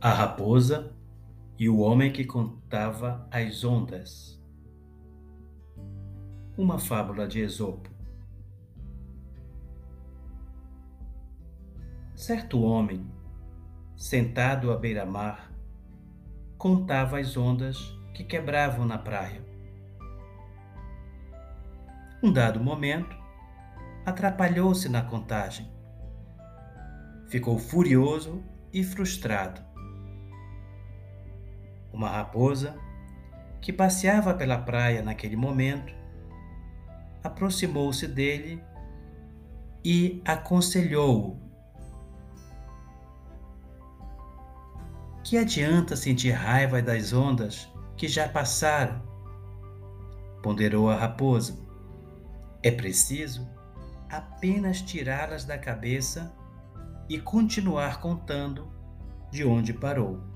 A raposa e o homem que contava as ondas. Uma fábula de Esopo. Certo homem, sentado à beira-mar, contava as ondas que quebravam na praia. Um dado momento, atrapalhou-se na contagem. Ficou furioso e frustrado uma raposa, que passeava pela praia naquele momento, aproximou-se dele e aconselhou-o. Que adianta sentir raiva das ondas que já passaram? Ponderou a raposa. É preciso apenas tirá-las da cabeça e continuar contando de onde parou.